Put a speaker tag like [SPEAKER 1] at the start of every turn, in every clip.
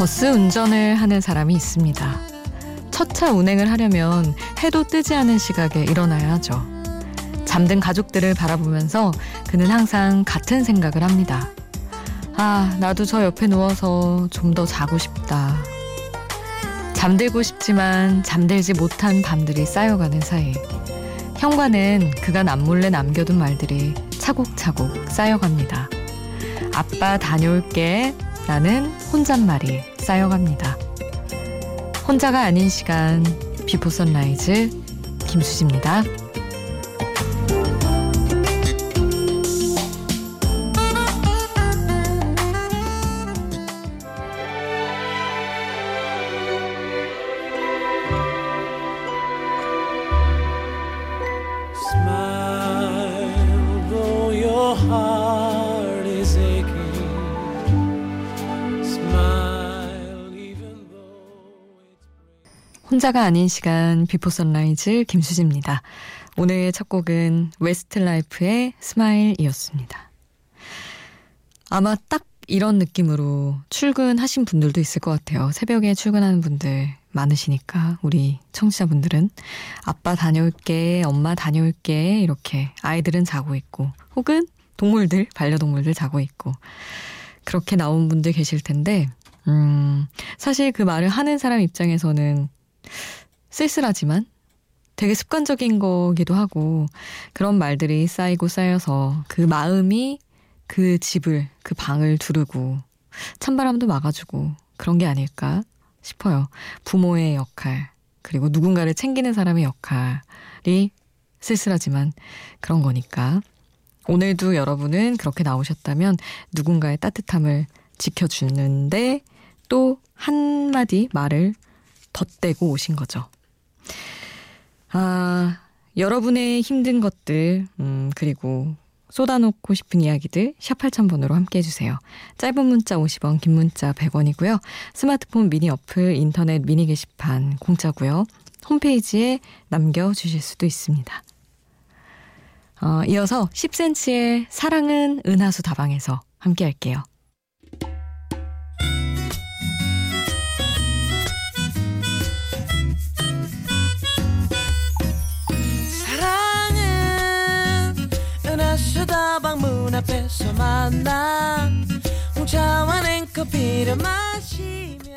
[SPEAKER 1] 버스 운전을 하는 사람이 있습니다. 첫 차 운행을 하려면 해도 뜨지 않은 시각에 일어나야 하죠. 잠든 가족들을 바라보면서 그는 항상 같은 생각을 합니다. 아, 나도 저 옆에 누워서 좀 더 자고 싶다. 잠들고 싶지만 잠들지 못한 밤들이 쌓여가는 사이 현관은 그간 안몰래 남겨둔 말들이 차곡차곡 쌓여갑니다. 아빠 다녀올게. 라는 혼잣말이 쌓여갑니다. 혼자가 아닌 시간 비포 선라이즈 김수지입니다. 혼자가 아닌 시간 비포 선라이즈 김수지입니다. 오늘 첫 곡은 웨스트라이프의 Smile이었습니다. 아마 딱 이런 느낌으로 출근하신 분들도 있을 것 같아요. 새벽에 출근하는 분들 많으시니까 우리 청취자분들은 아빠 다녀올게, 엄마 다녀올게 이렇게 아이들은 자고 있고 혹은 동물들, 반려동물들 자고 있고 그렇게 나온 분들 계실 텐데 음, 사실 그 말을 하는 사람 입장에서는 쓸쓸하지만 되게 습관적인 거기도 하고 그런 말들이 쌓이고 쌓여서 그 마음이 그 집을 그 방을 두르고 찬바람도 막아주고 그런 게 아닐까 싶어요. 부모의 역할 그리고 누군가를 챙기는 사람의 역할이 쓸쓸하지만 그런 거니까 오늘도 여러분은 그렇게 나오셨다면 누군가의 따뜻함을 지켜주는데 또 한마디 말을 덧대고 오신 거죠. 아, 여러분의 힘든 것들, 음, 그리고 쏟아놓고 싶은 이야기들 샵 8000번으로 함께 해주세요. 짧은 문자 50원, 긴 문자 100원이고요. 스마트폰 미니 어플, 인터넷 미니 게시판 공짜고요. 홈페이지에 남겨주실 수도 있습니다. 어, 이어서 10cm의 사랑은 은하수 다방에서 함께 할게요.
[SPEAKER 2] 앞에서 만나 홍차와 냉커피를 마시며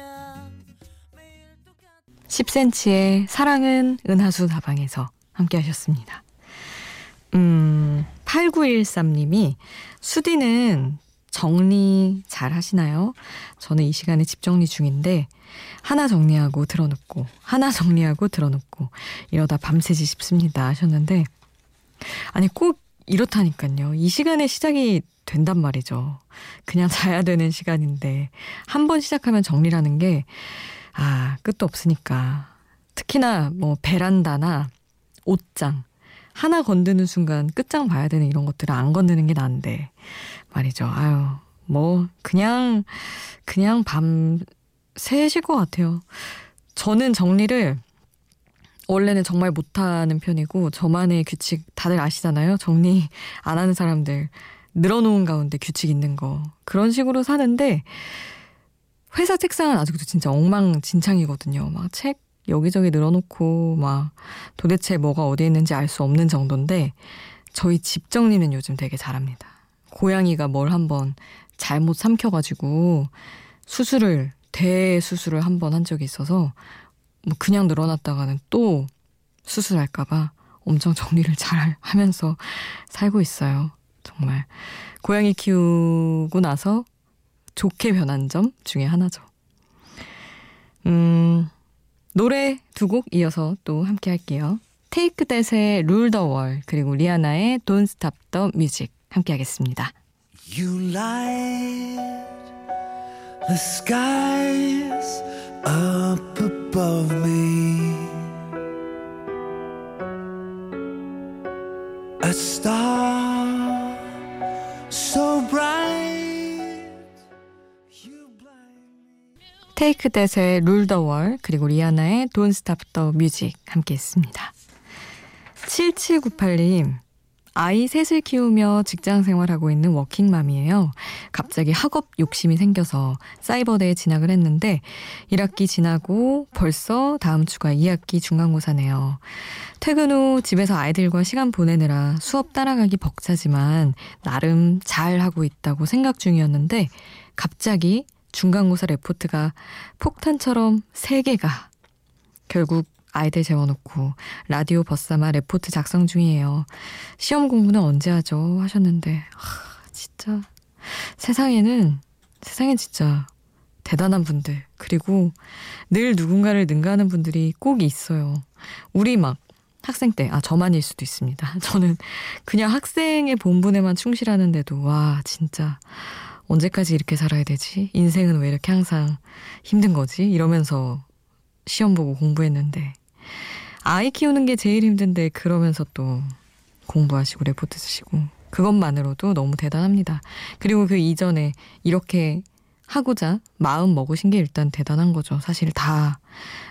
[SPEAKER 2] 매일 똑같은
[SPEAKER 1] 10cm의 사랑은 은하수 다방에서 함께 하셨습니다. 음, 8913님이 수디는 정리 잘 하시나요? 저는 이 시간에 집 정리 중인데 하나 정리하고 들어놓고 하나 정리하고 들어놓고 이러다 밤새지 싶습니다 하셨는데 아니 꼭 이렇다니까요. 이 시간에 시작이 된단 말이죠. 그냥 자야 되는 시간인데 한 번 시작하면 정리라는 게 아, 끝도 없으니까. 특히나 뭐 베란다나 옷장 하나 건드는 순간 끝장 봐야 되는 이런 것들을 안 건드는 게 나은데 말이죠. 아유, 뭐 그냥 그냥 밤 새실 것 같아요. 저는 정리를 원래는 정말 못하는 편이고 저만의 규칙 다들 아시잖아요. 정리 안 하는 사람들 늘어놓은 가운데 규칙 있는 거 그런 식으로 사는데 회사 책상은 아직도 진짜 엉망진창이거든요. 막 책 여기저기 늘어놓고 막 도대체 뭐가 어디 있는지 알 수 없는 정도인데 저희 집 정리는 요즘 되게 잘합니다. 고양이가 뭘 한번 잘못 삼켜가지고 수술을 대수술을 한 번 한 적이 있어서 뭐 그냥 늘어났다가는 또 수술할까봐 엄청 정리를 잘 하면서 살고 있어요. 정말 고양이 키우고 나서 좋게 변한 점 중에 하나죠. 음, 노래 두 곡 이어서 또 함께 할게요. 테이크 댓의 룰 더 월 그리고 리아나의 Don't Stop the Music 함께 하겠습니다.
[SPEAKER 2] You light the skies up above me. A star so bright. You blind me.
[SPEAKER 1] 테이크 댓의 룰 더 월 그리고 리아나의 Don't Stop the Music 함께 했습니다. 7798님 아이 셋을 키우며 직장 생활하고 있는 워킹맘이에요. 갑자기 학업 욕심이 생겨서 사이버대에 진학을 했는데 1학기 지나고 벌써 다음 주가 2학기 중간고사네요. 퇴근 후 집에서 아이들과 시간 보내느라 수업 따라가기 벅차지만 나름 잘 하고 있다고 생각 중이었는데 갑자기 중간고사 레포트가 폭탄처럼 3개가 결국 아이들 재워놓고 라디오 버사마 레포트 작성 중이에요. 시험 공부는 언제 하죠? 하셨는데, 하, 진짜 세상에는 세상에 진짜 대단한 분들 그리고 늘 누군가를 능가하는 분들이 꼭 있어요. 우리 막 학생 때, 아, 저만일 수도 있습니다. 저는 그냥 학생의 본분에만 충실하는데도, 와, 진짜, 언제까지 이렇게 살아야 되지? 인생은 왜 이렇게 항상 힘든 거지? 이러면서 시험 보고 공부했는데, 아이 키우는 게 제일 힘든데 그러면서 또 공부하시고 레포트 쓰시고 그것만으로도 너무 대단합니다. 그리고 그 이전에 이렇게 하고자 마음 먹으신 게 일단 대단한 거죠. 사실 다,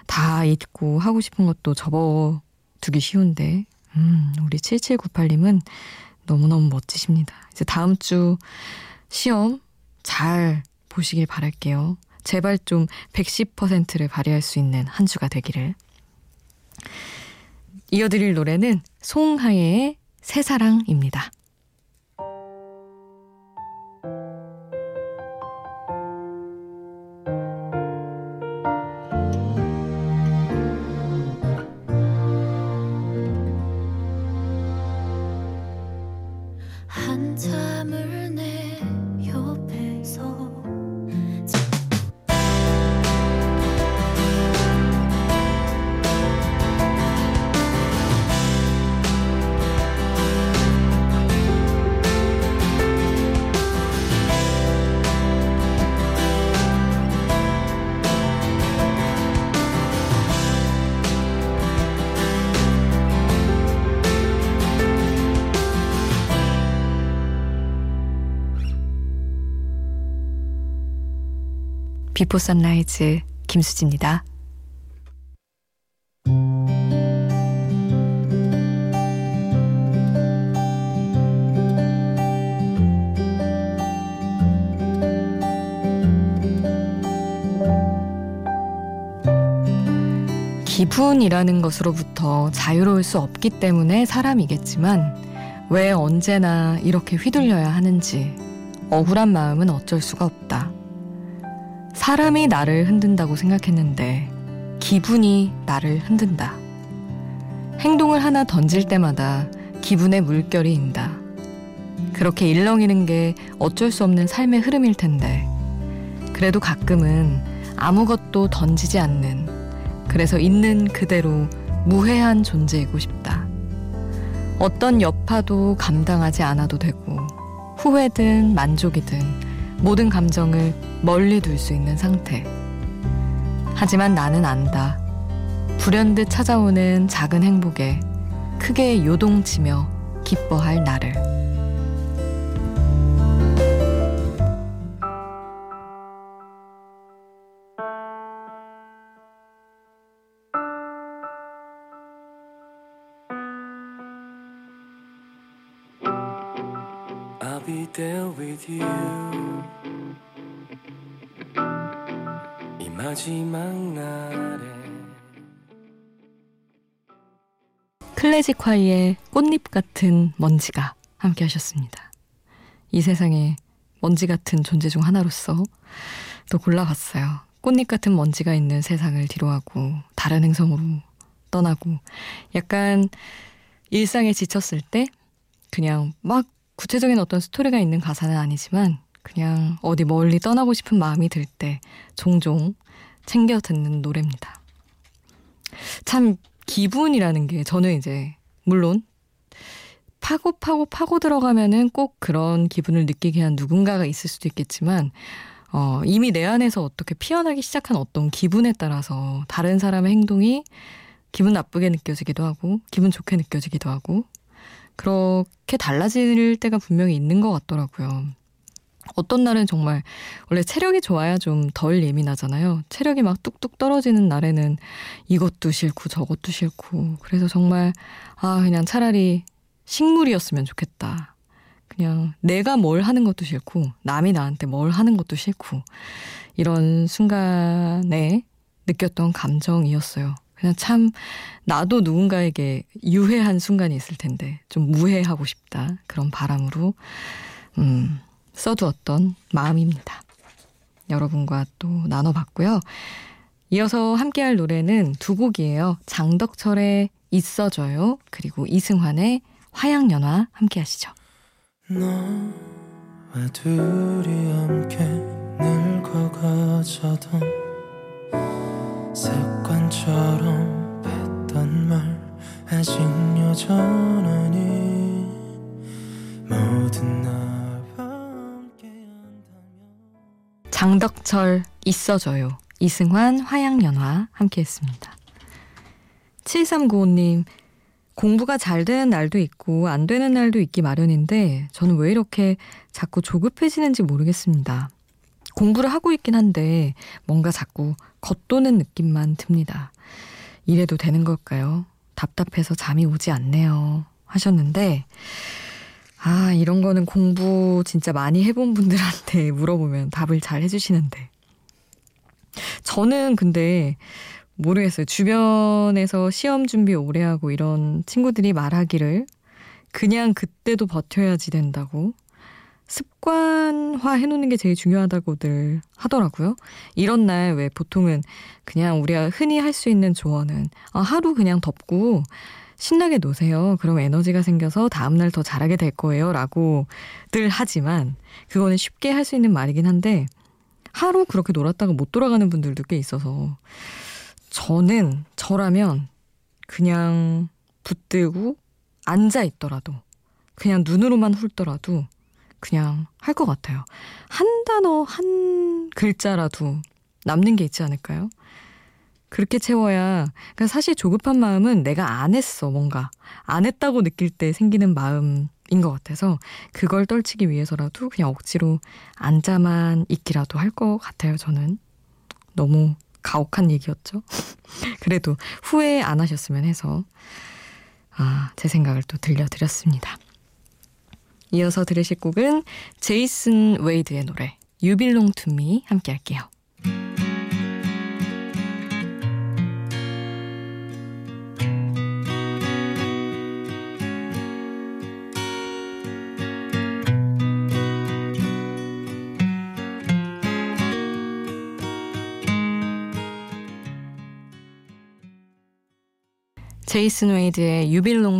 [SPEAKER 1] 다 잊고 하고 싶은 것도 접어두기 쉬운데, 음, 우리 7798님은 너무너무 멋지십니다. 이제 다음 주 시험 잘 보시길 바랄게요. 제발 좀 110%를 발휘할 수 있는 한 주가 되기를. 이어드릴 노래는 송하예의 새사랑입니다. 비포 선라이즈 김수지입니다. 기분이라는 것으로부터 자유로울 수 없기 때문에 사람이겠지만 왜 언제나 이렇게 휘둘려야 하는지 억울한 마음은 어쩔 수가 없다. 사람이 나를 흔든다고 생각했는데 기분이 나를 흔든다. 행동을 하나 던질 때마다 기분의 물결이 인다. 그렇게 일렁이는 게 어쩔 수 없는 삶의 흐름일 텐데 그래도 가끔은 아무것도 던지지 않는 그래서 있는 그대로 무해한 존재이고 싶다. 어떤 여파도 감당하지 않아도 되고 후회든 만족이든 모든 감정을 멀리 둘 수 있는 상태. 하지만 나는 안다. 불현듯 찾아오는 작은 행복에 크게 요동치며 기뻐할 나를. I'll with you. 클래식 화이의 꽃잎 같은 먼지가 함께 하셨습니다. 이 세상에 먼지 같은 존재 중 하나로서 또 골라봤어요. 꽃잎 같은 먼지가 있는 세상을 뒤로하고 다른 행성으로 떠나고 약간 일상에 지쳤을 때 그냥 막 구체적인 어떤 스토리가 있는 가사는 아니지만 그냥 어디 멀리 떠나고 싶은 마음이 들 때 종종 챙겨 듣는 노래입니다. 참 기분이라는 게 저는 이제 물론 파고 파고 파고 들어가면은 꼭 그런 기분을 느끼게 한 누군가가 있을 수도 있겠지만 어, 이미 내 안에서 어떻게 피어나기 시작한 어떤 기분에 따라서 다른 사람의 행동이 기분 나쁘게 느껴지기도 하고 기분 좋게 느껴지기도 하고 그렇게 달라질 때가 분명히 있는 것 같더라고요. 어떤 날은 정말 원래 체력이 좋아야 좀 덜 예민하잖아요. 체력이 막 뚝뚝 떨어지는 날에는 이것도 싫고 저것도 싫고 그래서 정말 아 그냥 차라리 식물이었으면 좋겠다. 그냥 내가 뭘 하는 것도 싫고, 남이 나한테 뭘 하는 것도 싫고, 이런 순간에 느꼈던 감정이었어요. 그냥 참, 나도 누군가에게 유해한 순간이 있을 텐데, 좀 무해하고 싶다. 그런 바람으로, 음, 써두었던 마음입니다. 여러분과 또 나눠봤고요. 이어서 함께할 노래는 두 곡이에요. 장덕철의 있어줘요. 그리고 이승환의 화양연화 함께 하시죠.
[SPEAKER 2] 너와 둘이 함께 늙어가자던 습관처럼 했던 말 아직 여전하니 모든 나
[SPEAKER 1] 장덕철 있어줘요. 이승환 화양연화 함께했습니다. 7395님 공부가 잘 되는 날도 있고 안 되는 날도 있기 마련인데 저는 왜 이렇게 자꾸 조급해지는지 모르겠습니다. 공부를 하고 있긴 한데 뭔가 자꾸 겉도는 느낌만 듭니다. 이래도 되는 걸까요? 답답해서 잠이 오지 않네요. 하셨는데 아, 이런 거는 공부 진짜 많이 해본 분들한테 물어보면 답을 잘 해주시는데. 저는 근데 모르겠어요. 주변에서 시험 준비 오래 하고 이런 친구들이 말하기를 그냥 그때도 버텨야지 된다고 습관화 해놓는 게 제일 중요하다고들 하더라고요. 이런 날 왜 보통은 그냥 우리가 흔히 할 수 있는 조언은 아, 하루 그냥 덮고 신나게 노세요. 그럼 에너지가 생겨서 다음날 더 잘하게 될 거예요. 라고 늘 하지만 그거는 쉽게 할 수 있는 말이긴 한데 하루 그렇게 놀았다가 못 돌아가는 분들도 꽤 있어서 저는 저라면 그냥 붙들고 앉아 있더라도 그냥 눈으로만 훑더라도 그냥 할 것 같아요. 한 단어, 한 글자라도 남는 게 있지 않을까요? 그렇게 채워야, 그러니까 사실 조급한 마음은 내가 안 했어, 뭔가. 안 했다고 느낄 때 생기는 마음인 것 같아서 그걸 떨치기 위해서라도 그냥 억지로 앉아만 있기라도 할 것 같아요, 저는. 너무 가혹한 얘기였죠. 그래도 후회 안 하셨으면 해서 아, 제 생각을 또 들려드렸습니다. 이어서 들으실 곡은 제이슨 웨이드의 노래 to Me 함께 할게요. 제이슨 웨이드의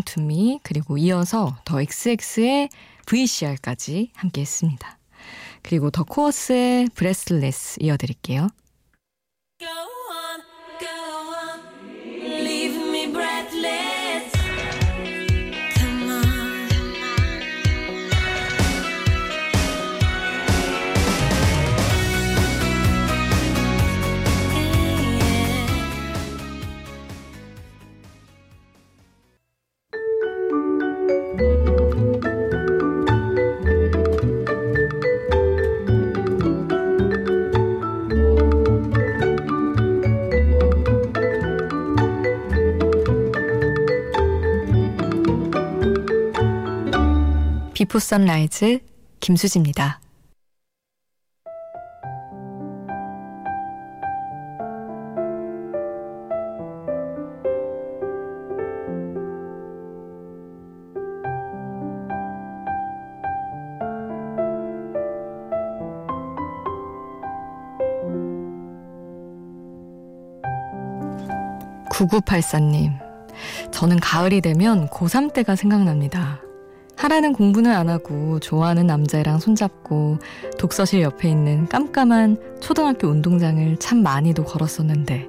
[SPEAKER 1] to Me 그리고 이어서 The xx의 VCR까지 함께 했습니다. 그리고 The Corrs의 Breathless 이어드릴게요. 비포 선라이즈 김수지입니다. 구구팔사님, 저는 가을이 되면 고3 때가 생각납니다. 하라는 공부는 안 하고 좋아하는 남자애랑 손잡고 독서실 옆에 있는 깜깜한 초등학교 운동장을 참 많이도 걸었었는데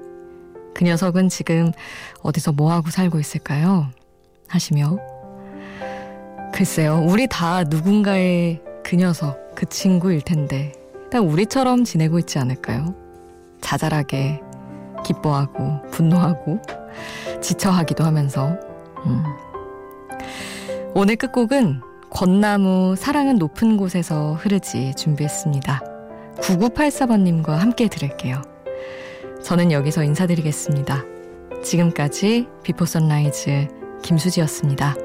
[SPEAKER 1] 그 녀석은 지금 어디서 뭐하고 살고 있을까요? 하시며 글쎄요 우리 다 누군가의 그 녀석 그 친구일 텐데 딱 우리처럼 지내고 있지 않을까요? 자잘하게 기뻐하고 분노하고 지쳐하기도 하면서 음. 오늘 끝곡은 권나무 사랑은 높은 곳에서 흐르지 준비했습니다. 9984번님과 함께 들을게요. 저는 여기서 인사드리겠습니다. 지금까지 비포 선라이즈 김수지였습니다.